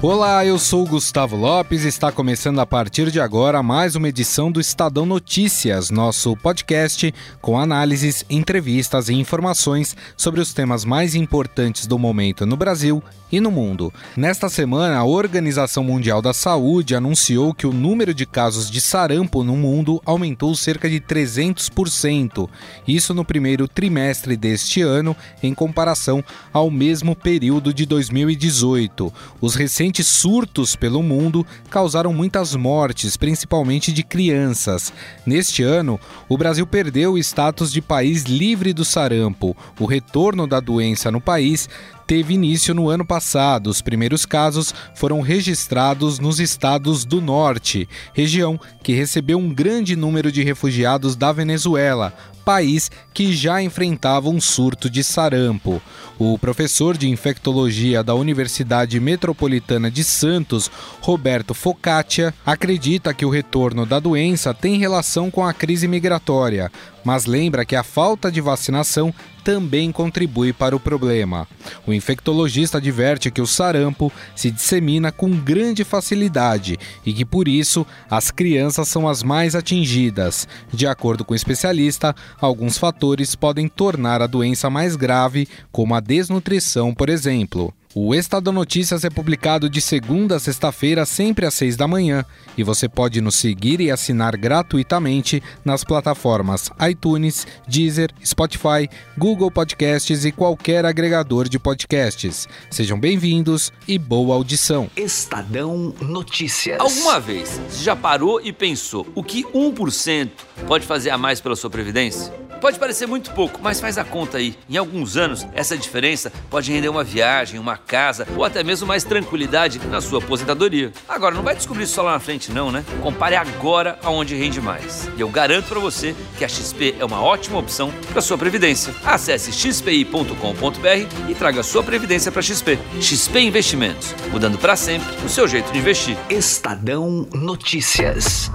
Olá, eu sou Gustavo Lopes e está começando a partir de agora mais uma edição do Estadão Notícias, nosso podcast com análises, entrevistas e informações sobre os temas mais importantes do momento no Brasil e no mundo. Nesta semana, a Organização Mundial da Saúde anunciou que o número de casos de sarampo no mundo aumentou cerca de 300%, isso no primeiro trimestre deste ano, em comparação ao mesmo período de 2018. Os recentes surtos pelo mundo causaram muitas mortes, principalmente de crianças. Neste ano, o Brasil perdeu o status de país livre do sarampo. O retorno da doença no país teve início no ano passado. Os primeiros casos foram registrados nos estados do norte, região que recebeu um grande número de refugiados da Venezuela, país que já enfrentava um surto de sarampo. O professor de infectologia da Universidade Metropolitana de Santos, Roberto Focaccia, acredita que o retorno da doença tem relação com a crise migratória, mas lembra que a falta de vacinação também contribui para o problema. O infectologista adverte que o sarampo se dissemina com grande facilidade e que por isso as crianças são as mais atingidas. De acordo com o especialista, alguns fatores podem tornar a doença mais grave, como a desnutrição, por exemplo. O Estado Notícias é publicado de segunda a sexta-feira, sempre às seis da manhã, e você pode nos seguir e assinar gratuitamente nas plataformas iTunes, Deezer, Spotify, Google Podcasts e qualquer agregador de podcasts. Sejam bem-vindos e boa audição. Estadão Notícias. Alguma vez você já parou e pensou o que 1% pode fazer a mais pela sua previdência? Pode parecer muito pouco, mas faz a conta aí. Em alguns anos, essa diferença pode render uma viagem, uma casa ou até mesmo mais tranquilidade na sua aposentadoria. Agora, não vai descobrir isso só lá na frente não, né? Compare agora aonde rende mais. E eu garanto para você que a XP é uma ótima opção para sua previdência. Acesse xpi.com.br e traga sua previdência para XP. XP Investimentos, mudando para sempre o seu jeito de investir. Estadão Notícias.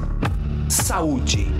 Saúde.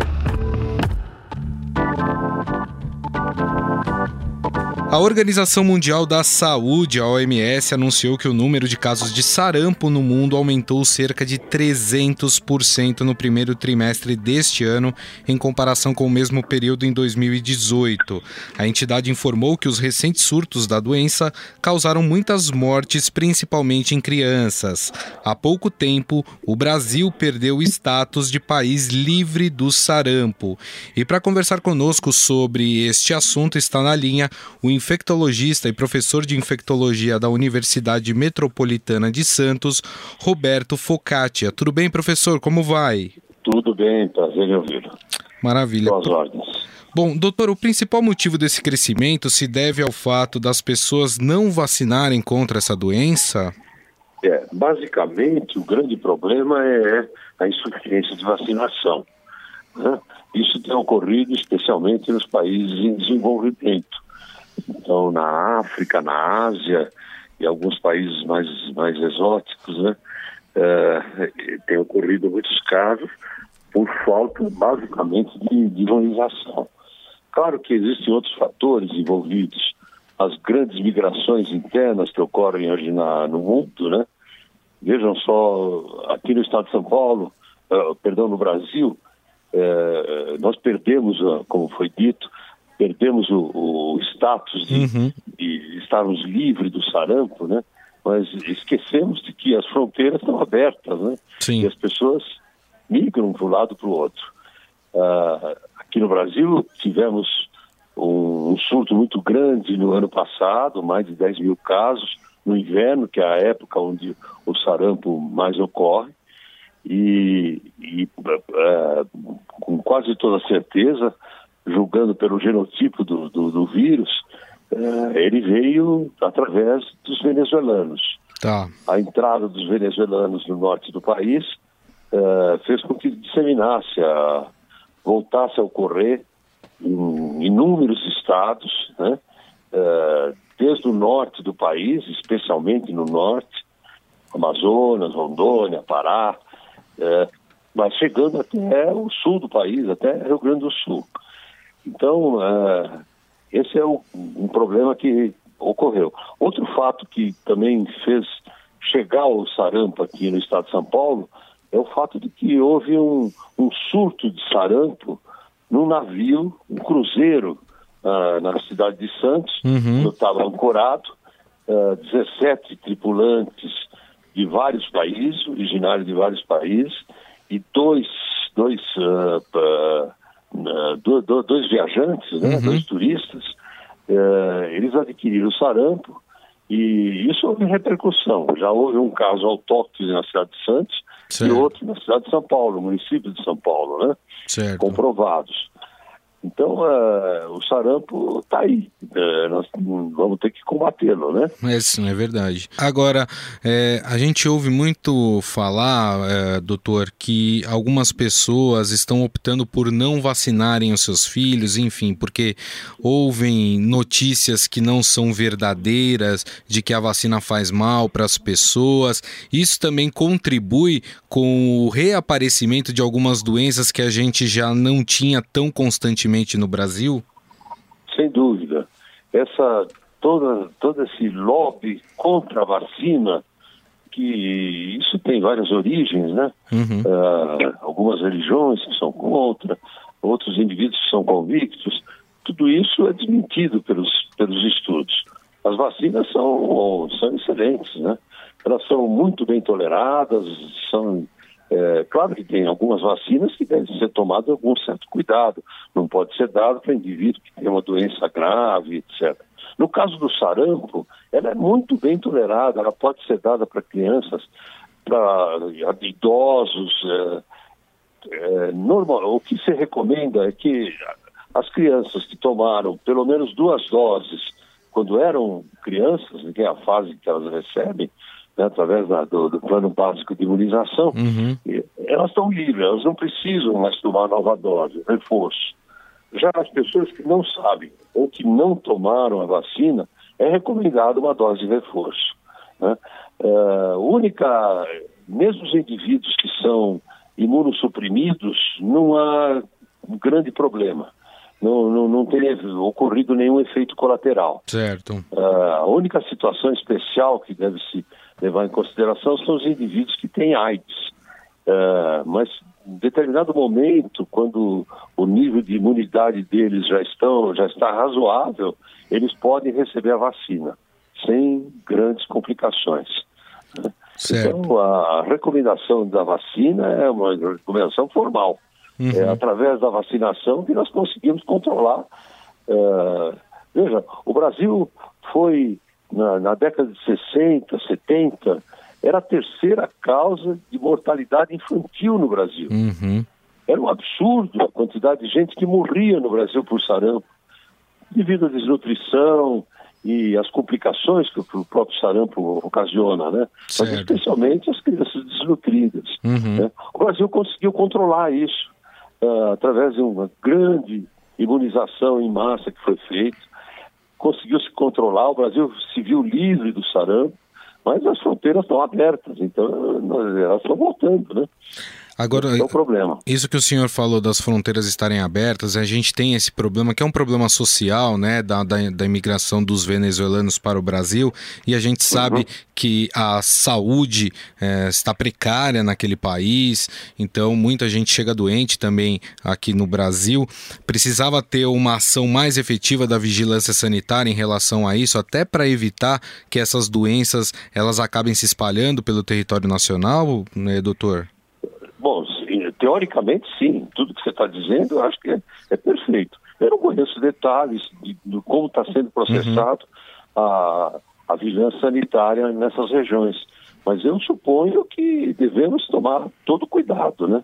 A Organização Mundial da Saúde, a OMS, anunciou que o número de casos de sarampo no mundo aumentou cerca de 300% no primeiro trimestre deste ano, em comparação com o mesmo período em 2018. A entidade informou que os recentes surtos da doença causaram muitas mortes, principalmente em crianças. Há pouco tempo, o Brasil perdeu o status de país livre do sarampo. E para conversar conosco sobre este assunto, está na linha o infectologista e professor de infectologia da Universidade Metropolitana de Santos, Roberto Focaccia. Tudo bem, professor? Como vai? Tudo bem, prazer em ouvi-lo. Maravilha. Boas ordens. Bom, doutor, o principal motivo desse crescimento se deve ao fato das pessoas não vacinarem contra essa doença? É, basicamente, o grande problema é a insuficiência de vacinação. Né? Isso tem ocorrido especialmente nos países em desenvolvimento. Então, na África, na Ásia e alguns países mais, mais exóticos, né, é, tem ocorrido muitos casos por falta, basicamente, de, de. Claro que existem outros fatores envolvidos, as grandes migrações internas que ocorrem hoje na, no mundo, né? Vejam só, aqui no estado de São Paulo, uh, perdão, no Brasil, uh, nós perdemos, uh, como foi dito, perdemos o, o status de, uhum. de, estarmos livres do sarampo, né? Mas esquecemos de que as fronteiras estão abertas, né? Sim. E as pessoas migram de um lado para o outro. Uh, aqui no Brasil tivemos um, um, surto muito grande no ano passado, mais de 10 mil casos, no inverno, que é a época onde o sarampo mais ocorre. E, e uh, com quase toda certeza, julgando pelo genotipo do, do, do vírus, uh, ele veio através dos venezuelanos. Tá. A entrada dos venezuelanos no norte do país uh, fez com que disseminasse, a, voltasse a ocorrer em inúmeros estados, né? Uh, desde o norte do país, especialmente no norte, Amazonas, Rondônia, Pará, mas chegando até o sul do país, até Rio Grande do Sul. Então, é, esse é o, um problema que ocorreu. Outro fato que também fez chegar o sarampo aqui no estado de São Paulo é o fato de que houve um, um surto de sarampo num navio, um cruzeiro uh, na cidade de Santos, uhum. eu estava ancorado, uh, 17 tripulantes de vários países, originários de vários países, e dois, dois, uh, uh, dois viajantes, né, uhum. dois turistas, uh, eles adquiriram sarampo e isso houve repercussão. Já houve um caso autóctone na cidade de Santos certo. e outro na cidade de São Paulo, município de São Paulo, né? Certo. Comprovados. Então, uh, o sarampo está aí. Uh, nós vamos ter que combatê-lo, né? É, sim, é verdade. Agora, é, a gente ouve muito falar, é, doutor, que algumas pessoas estão optando por não vacinarem os seus filhos, enfim, porque ouvem notícias que não são verdadeiras, de que a vacina faz mal para as pessoas. Isso também contribui com o reaparecimento de algumas doenças que a gente já não tinha tão constantemente no Brasil? Sem dúvida. Essa, toda, todo esse lobby contra a vacina, que isso tem várias origens, né? Uhum. Uh, algumas religiões que são contra, outros indivíduos que são convictos. Tudo isso é desmentido pelos, pelos estudos. As vacinas são, são excelentes, né? Elas são muito bem toleradas, são é, claro que tem algumas vacinas que devem ser tomadas algum certo cuidado. Não pode ser dado para indivíduo que tem uma doença grave, etc. No caso do sarampo, ela é muito bem tolerada, ela pode ser dada para crianças, para idosos. É, é, normal, o que se recomenda é que as crianças que tomaram pelo menos duas doses quando eram crianças, que é a fase que elas recebem, né, através da, do, do, plano básico de imunização, uhum. elas estão livres, elas não precisam mais tomar nova dose, reforço. Já as pessoas que não sabem ou que não tomaram a vacina, é recomendado uma dose de reforço. Né? É, única, mesmo os indivíduos que são imunossuprimidos, não há um grande problema. Não, não, não teve ocorrido nenhum efeito colateral. Certo. Uh, a única situação especial que deve se levar em consideração são os indivíduos que têm AIDS. Uh, mas em determinado momento, quando o nível de imunidade deles já, estão, já está razoável, eles podem receber a vacina, sem grandes complicações. Né? Então, a recomendação da vacina é uma recomendação formal. Uhum. É através da vacinação que nós conseguimos controlar. Uh, veja, o Brasil foi na, na década de 60, 70, era a terceira causa de mortalidade infantil no Brasil. Uhum. Era um absurdo a quantidade de gente que morria no Brasil por sarampo, devido à desnutrição e às complicações que o próprio sarampo ocasiona, né? Certo. Mas especialmente as crianças desnutridas. Uhum. Né? O Brasil conseguiu controlar isso uh, através de uma grande imunização em massa que foi feita conseguiu se controlar, o Brasil se viu livre do sarampo, mas as fronteiras estão abertas, então elas estão voltando, né? Agora, é o problema. isso que o senhor falou das fronteiras estarem abertas, a gente tem esse problema que é um problema social, né, da, da, da imigração dos venezuelanos para o Brasil, e a gente sabe uhum. que a saúde é, está precária naquele país, então muita gente chega doente também aqui no Brasil. Precisava ter uma ação mais efetiva da vigilância sanitária em relação a isso, até para evitar que essas doenças elas acabem se espalhando pelo território nacional, né, doutor? Teoricamente sim, tudo que você está dizendo eu acho que é, é, perfeito. Eu não conheço detalhes de, de como está sendo processado uhum. a, a vigilância sanitária nessas regiões, mas eu suponho que devemos tomar todo cuidado, né?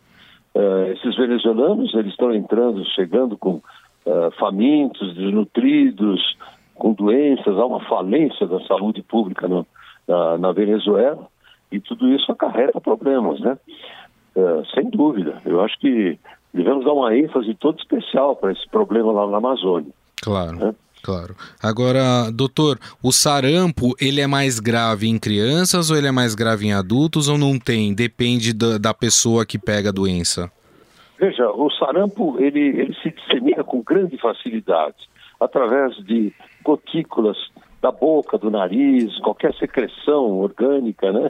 Uh, esses venezuelanos, eles estão entrando, chegando com uh, famintos, desnutridos, com doenças, há uma falência da saúde pública no, na, na Venezuela, e tudo isso acarreta problemas, né? É, sem dúvida. Eu acho que devemos dar uma ênfase todo especial para esse problema lá na Amazônia. Claro. Né? Claro. Agora, doutor, o sarampo, ele é mais grave em crianças ou ele é mais grave em adultos ou não tem? Depende da, da pessoa que pega a doença. Veja, o sarampo, ele, ele se dissemina com grande facilidade, através de gotículas da boca, do nariz, qualquer secreção orgânica, né?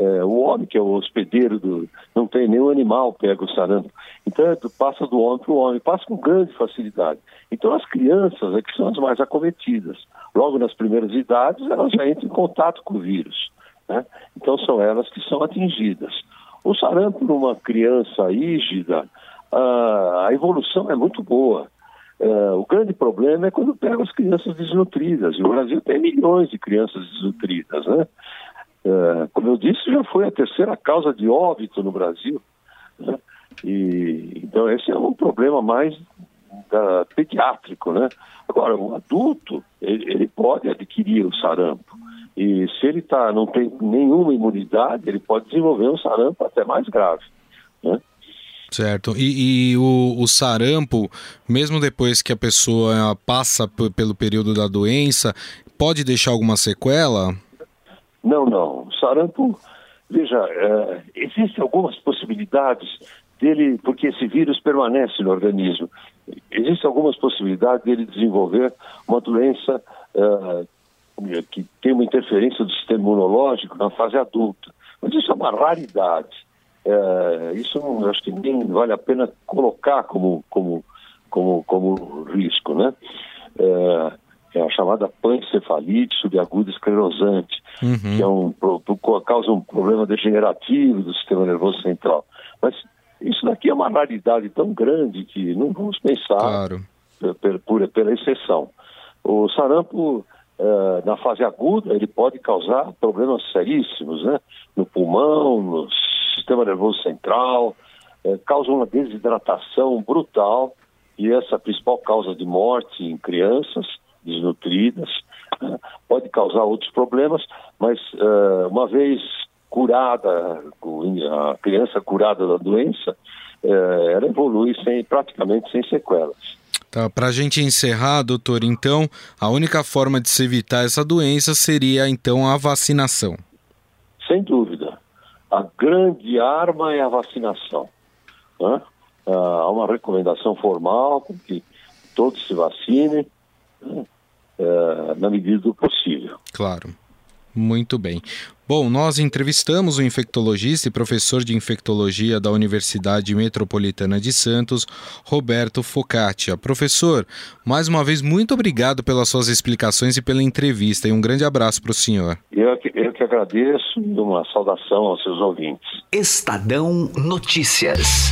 É, o homem, que é o hospedeiro do. não tem nenhum animal pega o sarampo. Então é, passa do homem para o homem, passa com grande facilidade. Então as crianças é que são as mais acometidas. Logo nas primeiras idades, elas já entram em contato com o vírus. Né? Então são elas que são atingidas. O sarampo numa criança rígida, a evolução é muito boa. Uh, o grande problema é quando pega as crianças desnutridas. E o Brasil tem milhões de crianças desnutridas, né? Uh, como eu disse, já foi a terceira causa de óbito no Brasil. Né? E, então esse é um problema mais da, pediátrico, né? Agora, o adulto, ele, ele pode adquirir o sarampo. E se ele tá, não tem nenhuma imunidade, ele pode desenvolver um sarampo até mais grave. Né? Certo. E, e o, o, sarampo, mesmo depois que a pessoa passa pelo período da doença, pode deixar alguma sequela? Não, não. Sarampo, veja, é, existem algumas possibilidades dele, porque esse vírus permanece no organismo. Existem algumas possibilidades dele desenvolver uma doença é, que tem uma interferência do sistema imunológico na fase adulta. Mas isso é uma raridade. É, isso não, acho que nem vale a pena colocar como, como, como, como risco, né? É, é a chamada pancefalite subaguda esclerosante, uhum. que é um, pro, pro, causa um problema degenerativo do sistema nervoso central. Mas isso daqui é uma raridade tão grande que não vamos pensar claro. por, por, pela exceção. O sarampo, é, na fase aguda, ele pode causar problemas seríssimos, né? No pulmão, nos sistema nervoso central, é, causa uma desidratação brutal e essa é a principal causa de morte em crianças desnutridas. Né? Pode causar outros problemas, mas uh, uma vez curada, a criança curada da doença, uh, ela evolui sem, praticamente sem sequelas. Tá, Para a gente encerrar, doutor, então, a única forma de se evitar essa doença seria, então, a vacinação. Sem dúvida a grande arma é a vacinação. Né? Ah, há uma recomendação formal que todos se vacinem né? É, na medida do possível. Claro. Muito bem. Bom, nós entrevistamos o infectologista e professor de infectologia da Universidade Metropolitana de Santos, Roberto Focaccia. Professor, mais uma vez, muito obrigado pelas suas explicações e pela entrevista e um grande abraço para o senhor. Eu que, eu que agradeço e uma saudação aos seus ouvintes. Estadão Notícias.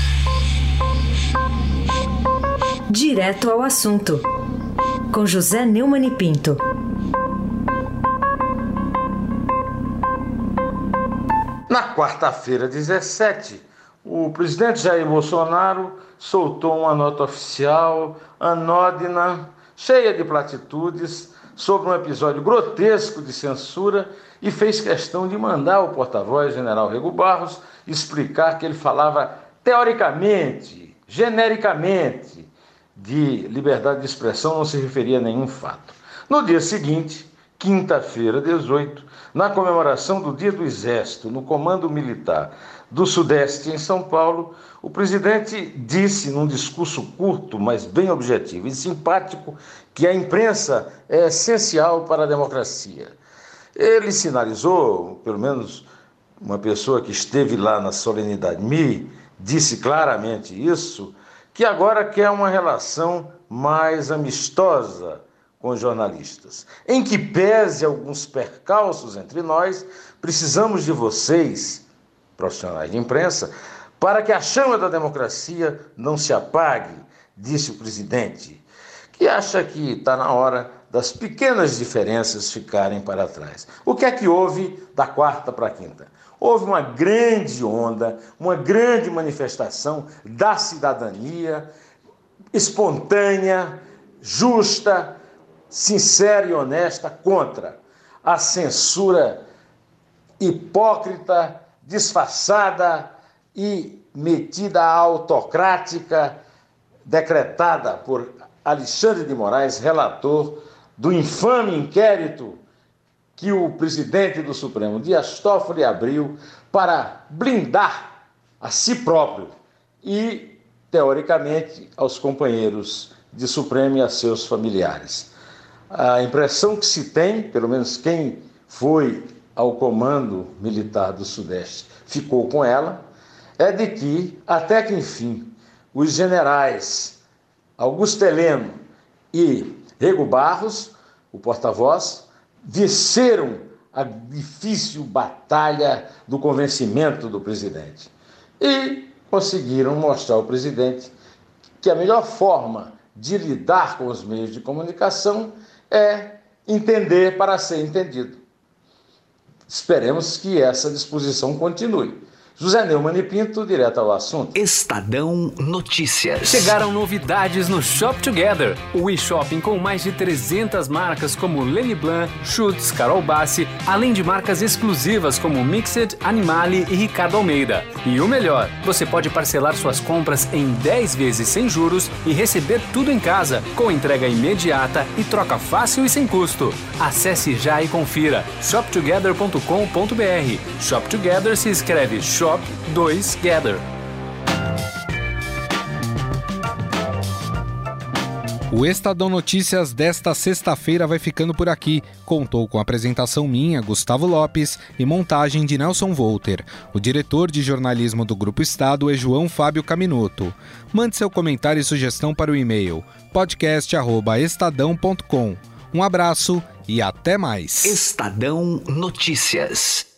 Direto ao assunto, com José Neumann e Pinto. Na quarta-feira, 17, o presidente Jair Bolsonaro soltou uma nota oficial anódina, cheia de platitudes, sobre um episódio grotesco de censura e fez questão de mandar o porta-voz, general Rego Barros, explicar que ele falava teoricamente, genericamente, de liberdade de expressão, não se referia a nenhum fato. No dia seguinte, quinta-feira, 18, na comemoração do Dia do Exército, no Comando Militar do Sudeste, em São Paulo, o presidente disse, num discurso curto, mas bem objetivo e simpático, que a imprensa é essencial para a democracia. Ele sinalizou, pelo menos uma pessoa que esteve lá na solenidade me disse claramente isso, que agora quer uma relação mais amistosa com os jornalistas. Em que pese alguns percalços entre nós, precisamos de vocês, profissionais de imprensa, para que a chama da democracia não se apague, disse o presidente, que acha que está na hora das pequenas diferenças ficarem para trás. O que é que houve da quarta para a quinta? Houve uma grande onda, uma grande manifestação da cidadania espontânea, justa, sincera e honesta contra a censura hipócrita, disfarçada e metida autocrática decretada por Alexandre de Moraes, relator do infame inquérito que o presidente do Supremo, Dias Toffoli, abriu para blindar a si próprio e, teoricamente, aos companheiros de Supremo e a seus familiares. A impressão que se tem, pelo menos quem foi ao comando militar do Sudeste ficou com ela, é de que, até que enfim, os generais Augusto Heleno e Rego Barros, o porta-voz, venceram a difícil batalha do convencimento do presidente e conseguiram mostrar ao presidente que a melhor forma de lidar com os meios de comunicação é entender para ser entendido. Esperemos que essa disposição continue. José Neumann e Pinto, direto ao assunto. Estadão Notícias. Chegaram novidades no Shop Together, o e-shopping com mais de 300 marcas como Lenny Blanc, Schutz, Carol Bassi, além de marcas exclusivas como Mixed, Animale e Ricardo Almeida. E o melhor, você pode parcelar suas compras em 10 vezes sem juros e receber tudo em casa, com entrega imediata e troca fácil e sem custo. Acesse já e confira shoptogether.com.br. Shop Together se escreve Shop Shop 2 Gather. O Estadão Notícias desta sexta-feira vai ficando por aqui. Contou com apresentação minha, Gustavo Lopes, e montagem de Nelson Volter. O diretor de jornalismo do Grupo Estado é João Fábio Caminoto. Mande seu comentário e sugestão para o e-mail podcast@estadão.com. Um abraço e até mais. Estadão Notícias.